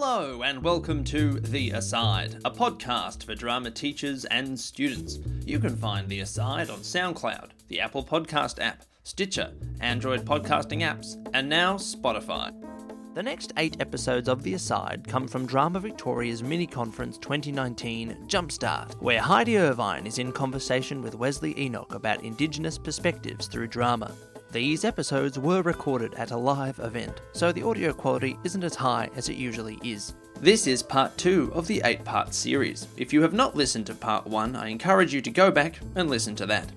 Hello, and welcome to The Aside, a podcast for drama teachers and students. You can find The Aside on SoundCloud, the Apple Podcast app, Stitcher, Android podcasting apps, and now Spotify. The next eight episodes of The Aside come from Drama Victoria's mini conference 2019 Jumpstart, where Heidi Irvine is in conversation with Wesley Enoch about Indigenous perspectives through drama. These episodes were recorded at a live event, so the audio quality isn't as high as it usually is. This is part two of the eight part series. If you have not listened to part one, I encourage you to go back and listen to that.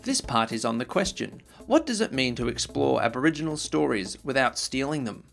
This part is on the question what does it mean to explore Aboriginal stories without stealing them?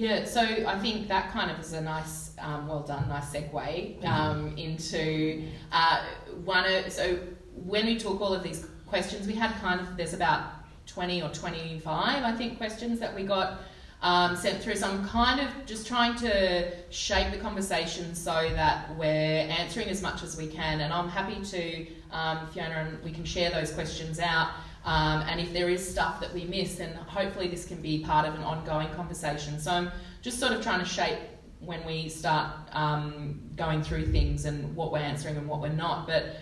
Yeah, so I think that kind of is a nice, um, well done, nice segue um, into uh, one of. So when we took all of these questions, we had kind of there's about twenty or twenty five, I think, questions that we got um, sent through. So I'm kind of just trying to shape the conversation so that we're answering as much as we can, and I'm happy to um, Fiona and we can share those questions out. Um, and if there is stuff that we miss, then hopefully this can be part of an ongoing conversation. So I'm just sort of trying to shape when we start um, going through things and what we're answering and what we're not. But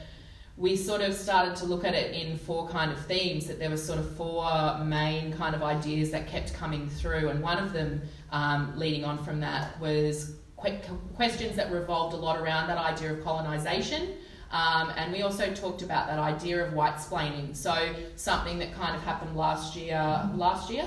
we sort of started to look at it in four kind of themes that there were sort of four main kind of ideas that kept coming through and one of them um, leading on from that was questions that revolved a lot around that idea of colonization um, and we also talked about that idea of white splaining. So something that kind of happened last year. Last year.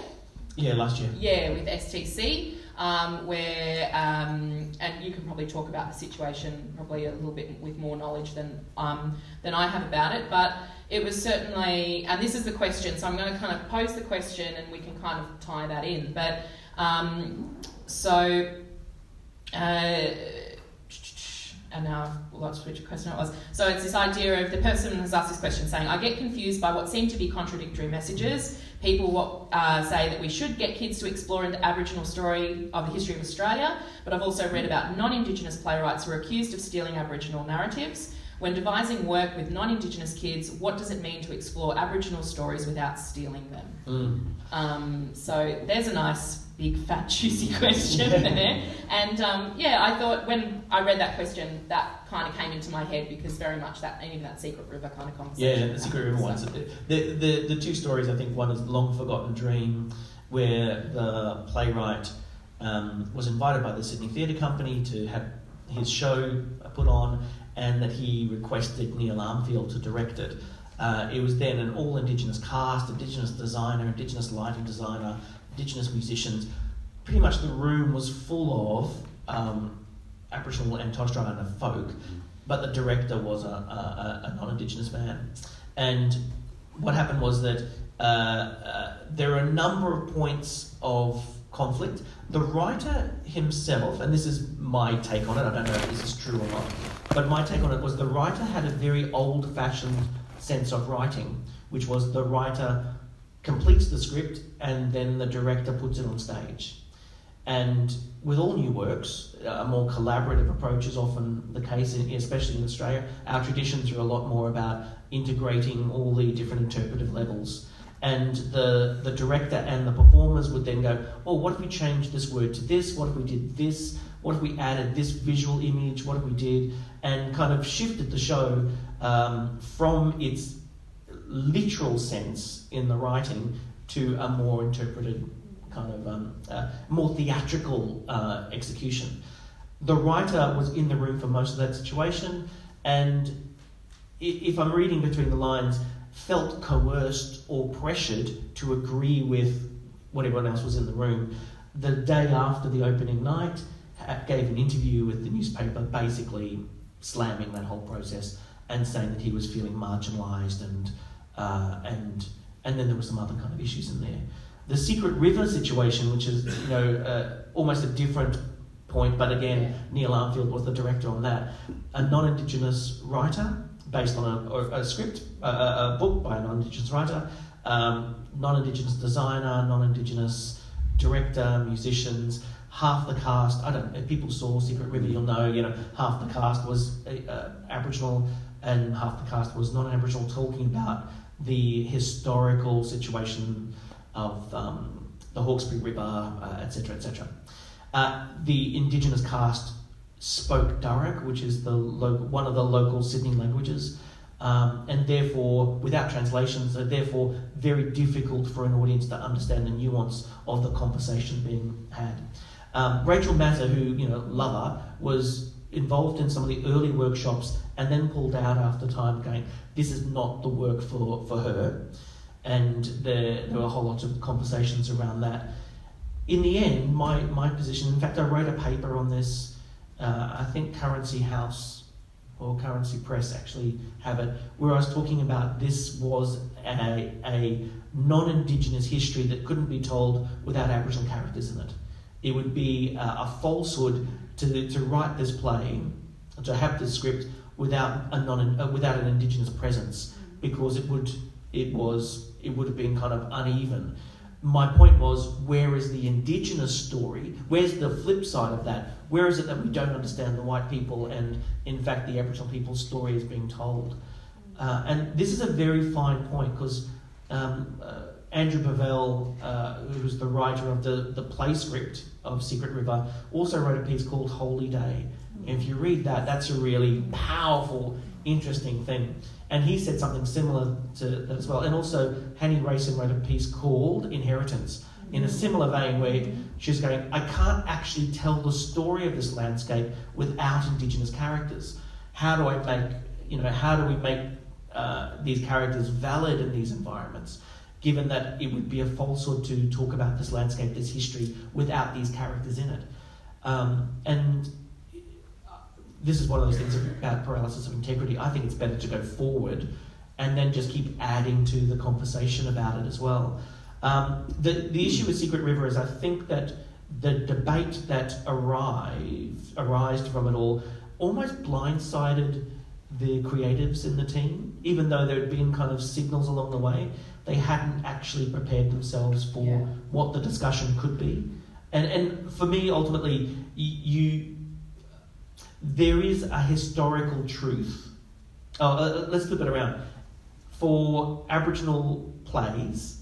Yeah, last year. Yeah, with STC, um, where um, and you can probably talk about the situation probably a little bit with more knowledge than um, than I have about it, but it was certainly. And this is the question, so I'm going to kind of pose the question, and we can kind of tie that in. But um, so. Uh, and now I've lost which question it was. So it's this idea of the person has asked this question saying, I get confused by what seem to be contradictory messages. People uh, say that we should get kids to explore the Aboriginal story of the history of Australia, but I've also read about non Indigenous playwrights who are accused of stealing Aboriginal narratives. When devising work with non Indigenous kids, what does it mean to explore Aboriginal stories without stealing them? Mm. Um, so there's a nice big fat juicy question there. And um, yeah, I thought when I read that question, that kind of came into my head because very much that even that Secret River kind of conversation. Yeah, the Secret River one. The, the the two stories I think one is Long Forgotten Dream, where the playwright um, was invited by the Sydney Theatre Company to have his show put on, and that he requested Neil Armfield to direct it. Uh, it was then an all Indigenous cast, Indigenous designer, Indigenous lighting designer, Indigenous musicians. Pretty much the room was full of um, Aboriginal and Torres Strait Islander folk, but the director was a, a, a non-Indigenous man. And what happened was that uh, uh, there are a number of points of conflict. The writer himself, and this is my take on it, I don't know if this is true or not, but my take on it was the writer had a very old fashioned sense of writing, which was the writer completes the script and then the director puts it on stage. And with all new works, a more collaborative approach is often the case, especially in Australia. Our traditions are a lot more about integrating all the different interpretive levels. And the, the director and the performers would then go, well, what if we changed this word to this? What if we did this? What if we added this visual image? What if we did? And kind of shifted the show um, from its literal sense in the writing to a more interpreted kind of um, uh, more theatrical uh, execution. The writer was in the room for most of that situation, and if I'm reading between the lines, felt coerced or pressured to agree with what everyone else was in the room. The day after the opening night, gave an interview with the newspaper, basically slamming that whole process and saying that he was feeling marginalised and uh, and and then there were some other kind of issues in there. The Secret River situation, which is you know uh, almost a different point, but again, Neil Armfield was the director on that. A non-Indigenous writer based on a, a script, a, a, book by a non-Indigenous writer, um, non-Indigenous designer, non-Indigenous director, musicians. Half the cast, I don't. If people saw Secret River, you'll know. You know, half the cast was uh, Aboriginal, and half the cast was non-Aboriginal, talking about the historical situation of um, the Hawkesbury River, etc., uh, etc. Et uh, the Indigenous cast spoke Darug, which is the one of the local Sydney languages, um, and therefore, without translations, are therefore very difficult for an audience to understand the nuance of the conversation being had. Um, Rachael Maza, who you know, lover, was involved in some of the early workshops and then pulled out after time, going, "This is not the work for for her," and there there were a whole lot of conversations around that. In the end, my my position, in fact, I wrote a paper on this. Uh, I think Currency House or Currency Press actually have it, where I was talking about this was a, a non Indigenous history that couldn't be told without Aboriginal characters in it. It would be a, a falsehood to, to write this play, to have this script without a non uh, without an Indigenous presence, because it would it was it would have been kind of uneven. My point was, where is the Indigenous story? Where's the flip side of that? Where is it that we don't understand the white people and, in fact, the Aboriginal people's story is being told? Uh, and this is a very fine point because um, uh, Andrew Bovell, uh, who's the writer of the, the play script of Secret River, also wrote a piece called Holy Day. And if you read that, that's a really powerful, interesting thing. And he said something similar to that as well. And also, Hannie Rayson wrote a piece called Inheritance in a similar vein where she's going, I can't actually tell the story of this landscape without Indigenous characters. How do I make, you know, how do we make uh, these characters valid in these environments? Given that it would be a falsehood to talk about this landscape, this history, without these characters in it. Um, and this is one of those things about paralysis of integrity. I think it's better to go forward and then just keep adding to the conversation about it as well. Um, the, the issue with Secret River is I think that the debate that arrived, arised from it all almost blindsided the creatives in the team, even though there had been kind of signals along the way. They hadn't actually prepared themselves for yeah. what the discussion could be. And, and for me, ultimately, you, there is a historical truth. Oh, uh, let's flip it around. For Aboriginal plays,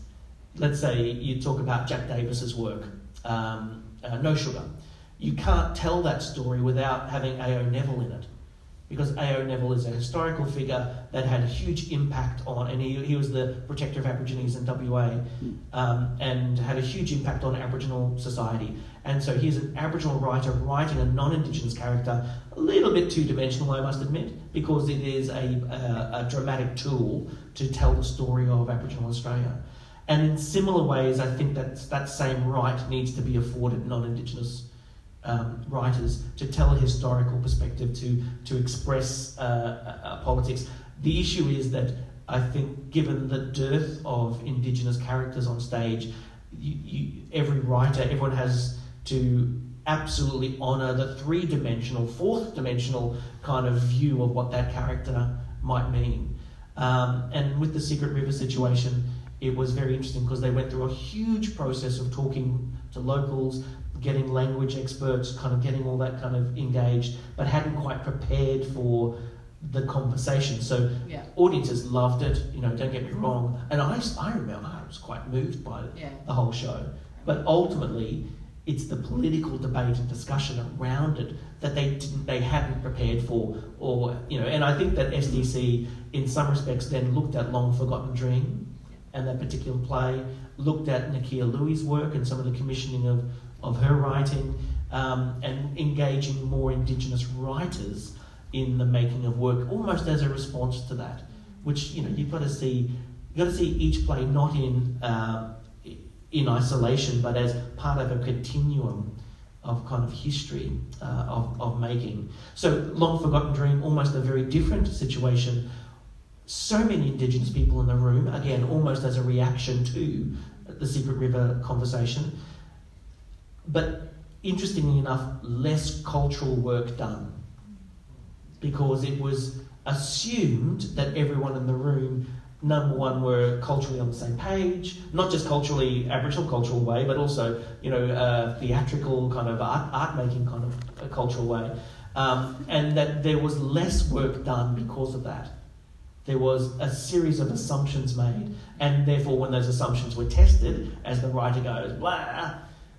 let's say you talk about Jack Davis's work, um, uh, No Sugar. You can't tell that story without having A.O. Neville in it. Because A.O. Neville is a historical figure that had a huge impact on, and he, he was the protector of Aborigines in WA, um, and had a huge impact on Aboriginal society. And so he's an Aboriginal writer writing a non Indigenous character, a little bit two dimensional, I must admit, because it is a, a, a dramatic tool to tell the story of Aboriginal Australia. And in similar ways, I think that that same right needs to be afforded non Indigenous um, writers to tell a historical perspective, to, to express uh, uh, politics. The issue is that I think, given the dearth of Indigenous characters on stage, you, you, every writer, everyone has to absolutely honour the three dimensional, fourth dimensional kind of view of what that character might mean. Um, and with the Secret River situation, it was very interesting because they went through a huge process of talking to locals, getting language experts, kind of getting all that kind of engaged, but hadn't quite prepared for the conversation. So yeah. audiences loved it, you know, don't get me mm-hmm. wrong. And I, I remember I was quite moved by yeah. the whole show. But ultimately, it's the political debate and discussion around it that they didn't, they hadn't prepared for, or you know. And I think that STC, in some respects, then looked at Long Forgotten Dream and that particular play, looked at Nakkiah Lui work and some of the commissioning of, of her writing, um, and engaging more Indigenous writers in the making of work, almost as a response to that. Which you know you've got to see, you've got to see each play not in uh, in isolation, but as part of a continuum of kind of history uh, of, of making. So, Long Forgotten Dream, almost a very different situation so many Indigenous people in the room, again, almost as a reaction to the Secret River conversation. But interestingly enough, less cultural work done because it was assumed that everyone in the room, number one, were culturally on the same page, not just culturally, Aboriginal cultural way, but also, you know, uh, theatrical kind of art, art making kind of a cultural way. Um, and that there was less work done because of that There was a series of assumptions made, and therefore, when those assumptions were tested, as the writer goes, blah,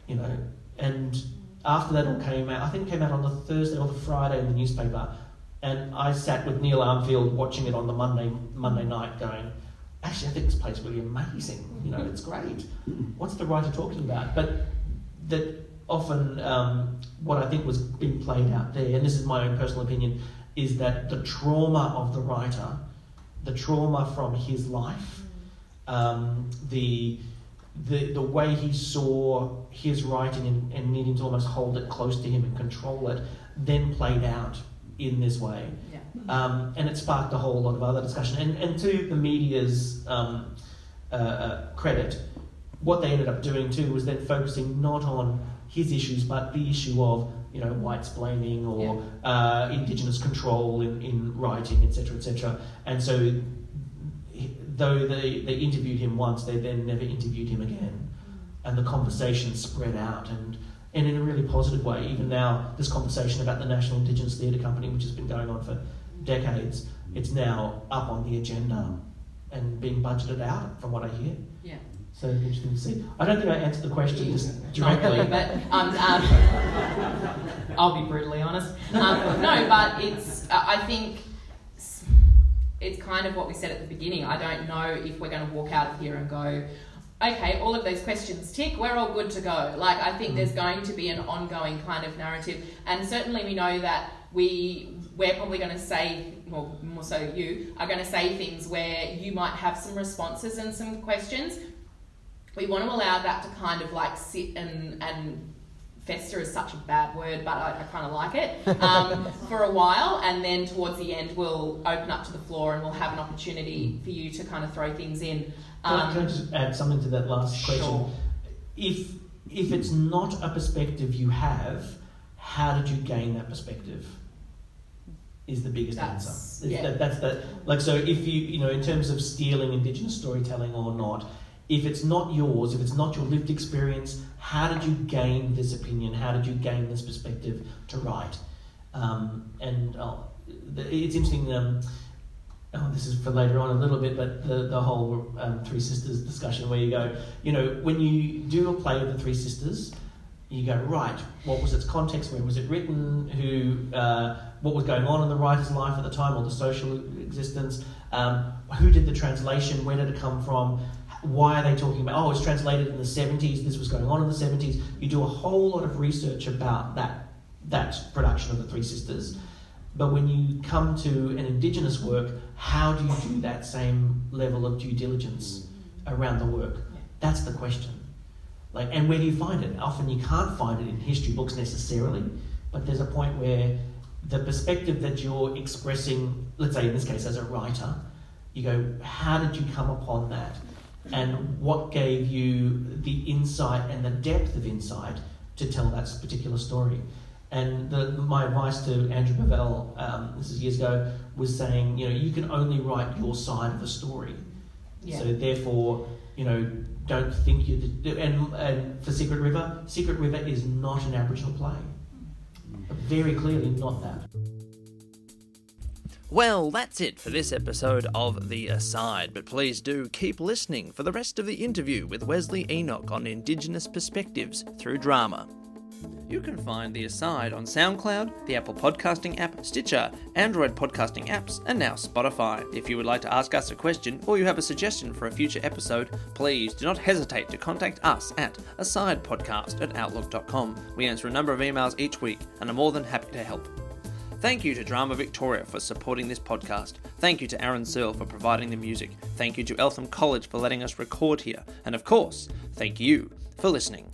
you know, and after that all came out, I think it came out on the Thursday or the Friday in the newspaper, and I sat with Neil Armfield watching it on the Monday Monday night, going, actually, I think this play's really amazing. You know, it's great. What's the writer talking about? But that often um, what I think was being played out there, and this is my own personal opinion, is that the trauma of the writer, the trauma from his life, um, the the, the way he saw his writing and, and needing to almost hold it close to him and control it, then played out in this way. Yeah. Um, and it sparked a whole lot of other discussion. And, and to the media's um, uh, uh, credit, what they ended up doing too was then focusing not on his issues, but the issue of you know white splaining or uh, indigenous control in, in writing, etc., etc. And so, though they, they interviewed him once, they then never interviewed him again, and the conversation spread out and. And in a really positive way, even now, this conversation about the National Indigenous Theatre Company, which has been going on for decades, it's now up on the agenda and being budgeted out, from what I hear. Yeah. So interesting to see. I don't think I answered the question just directly. but um, um, I'll be brutally honest. Um, no, but it's. I think it's kind of what we said at the beginning. I don't know if we're going to walk out of here and go, okay, all of those questions tick, we're all good to go. Like I think there's going to be an ongoing kind of narrative, and certainly we know that we we're probably going to say, well, more so you are going to say things where you might have some responses and some questions. We want to allow that to kind of like sit and and fester is such a bad word, but I, I kind of like it um, for a while, and then towards the end we'll open up to the floor and we'll have an opportunity for you to kind of throw things in. Can, I, can I Um, just add something to that last question? Sure. If if it's not a perspective you have, how did you gain that perspective? Is the biggest That's- answer. Is yeah. that, that's the like. So if you you know in terms of stealing Indigenous storytelling or not, if it's not yours, if it's not your lived experience, how did you gain this opinion? How did you gain this perspective to write? Um, and the, it's interesting. Um, oh, this is for later on a little bit, but the, the whole um, Three Sisters discussion where you go, you know, when you do a play of the Three Sisters, you go, right, what was its context? When was it written? Who, uh, what was going on in the writer's life at the time or the social existence? Um, who did the translation? Where did it come from? Why are they talking about, oh, it's translated in the 70s, this was going on in the 70s. You do a whole lot of research about that, that production of the Three Sisters. But when you come to an Indigenous work, how do you do that same level of due diligence around the work? That's the question. Like, and where do you find it? Often you can't find it in history books necessarily, but there's a point where the perspective that you're expressing, let's say in this case as a writer, you go, how did you come upon that? And what gave you the insight and the depth of insight to tell that particular story? And the, my advice to Andrew Bovell, um, this is years ago, was saying, you know, you can only write your side of a story. yeah. So therefore, you know, don't think you. And and for Secret River, Secret River is not an Aboriginal play. Very clearly, not that. Well, that's it for this episode of The Aside, but please do keep listening for the rest of the interview with Wesley Enoch on Indigenous perspectives through drama. You can find The Aside on SoundCloud, the Apple Podcasting app, Stitcher, Android podcasting apps, and now Spotify. If you would like to ask us a question or you have a suggestion for a future episode, please do not hesitate to contact us at asidepodcast at outlook.com. We answer a number of emails each week and are more than happy to help. Thank you to Drama Victoria for supporting this podcast. Thank you to Aaron Searle for providing the music. Thank you to Eltham College for letting us record here. And of course, thank you for listening.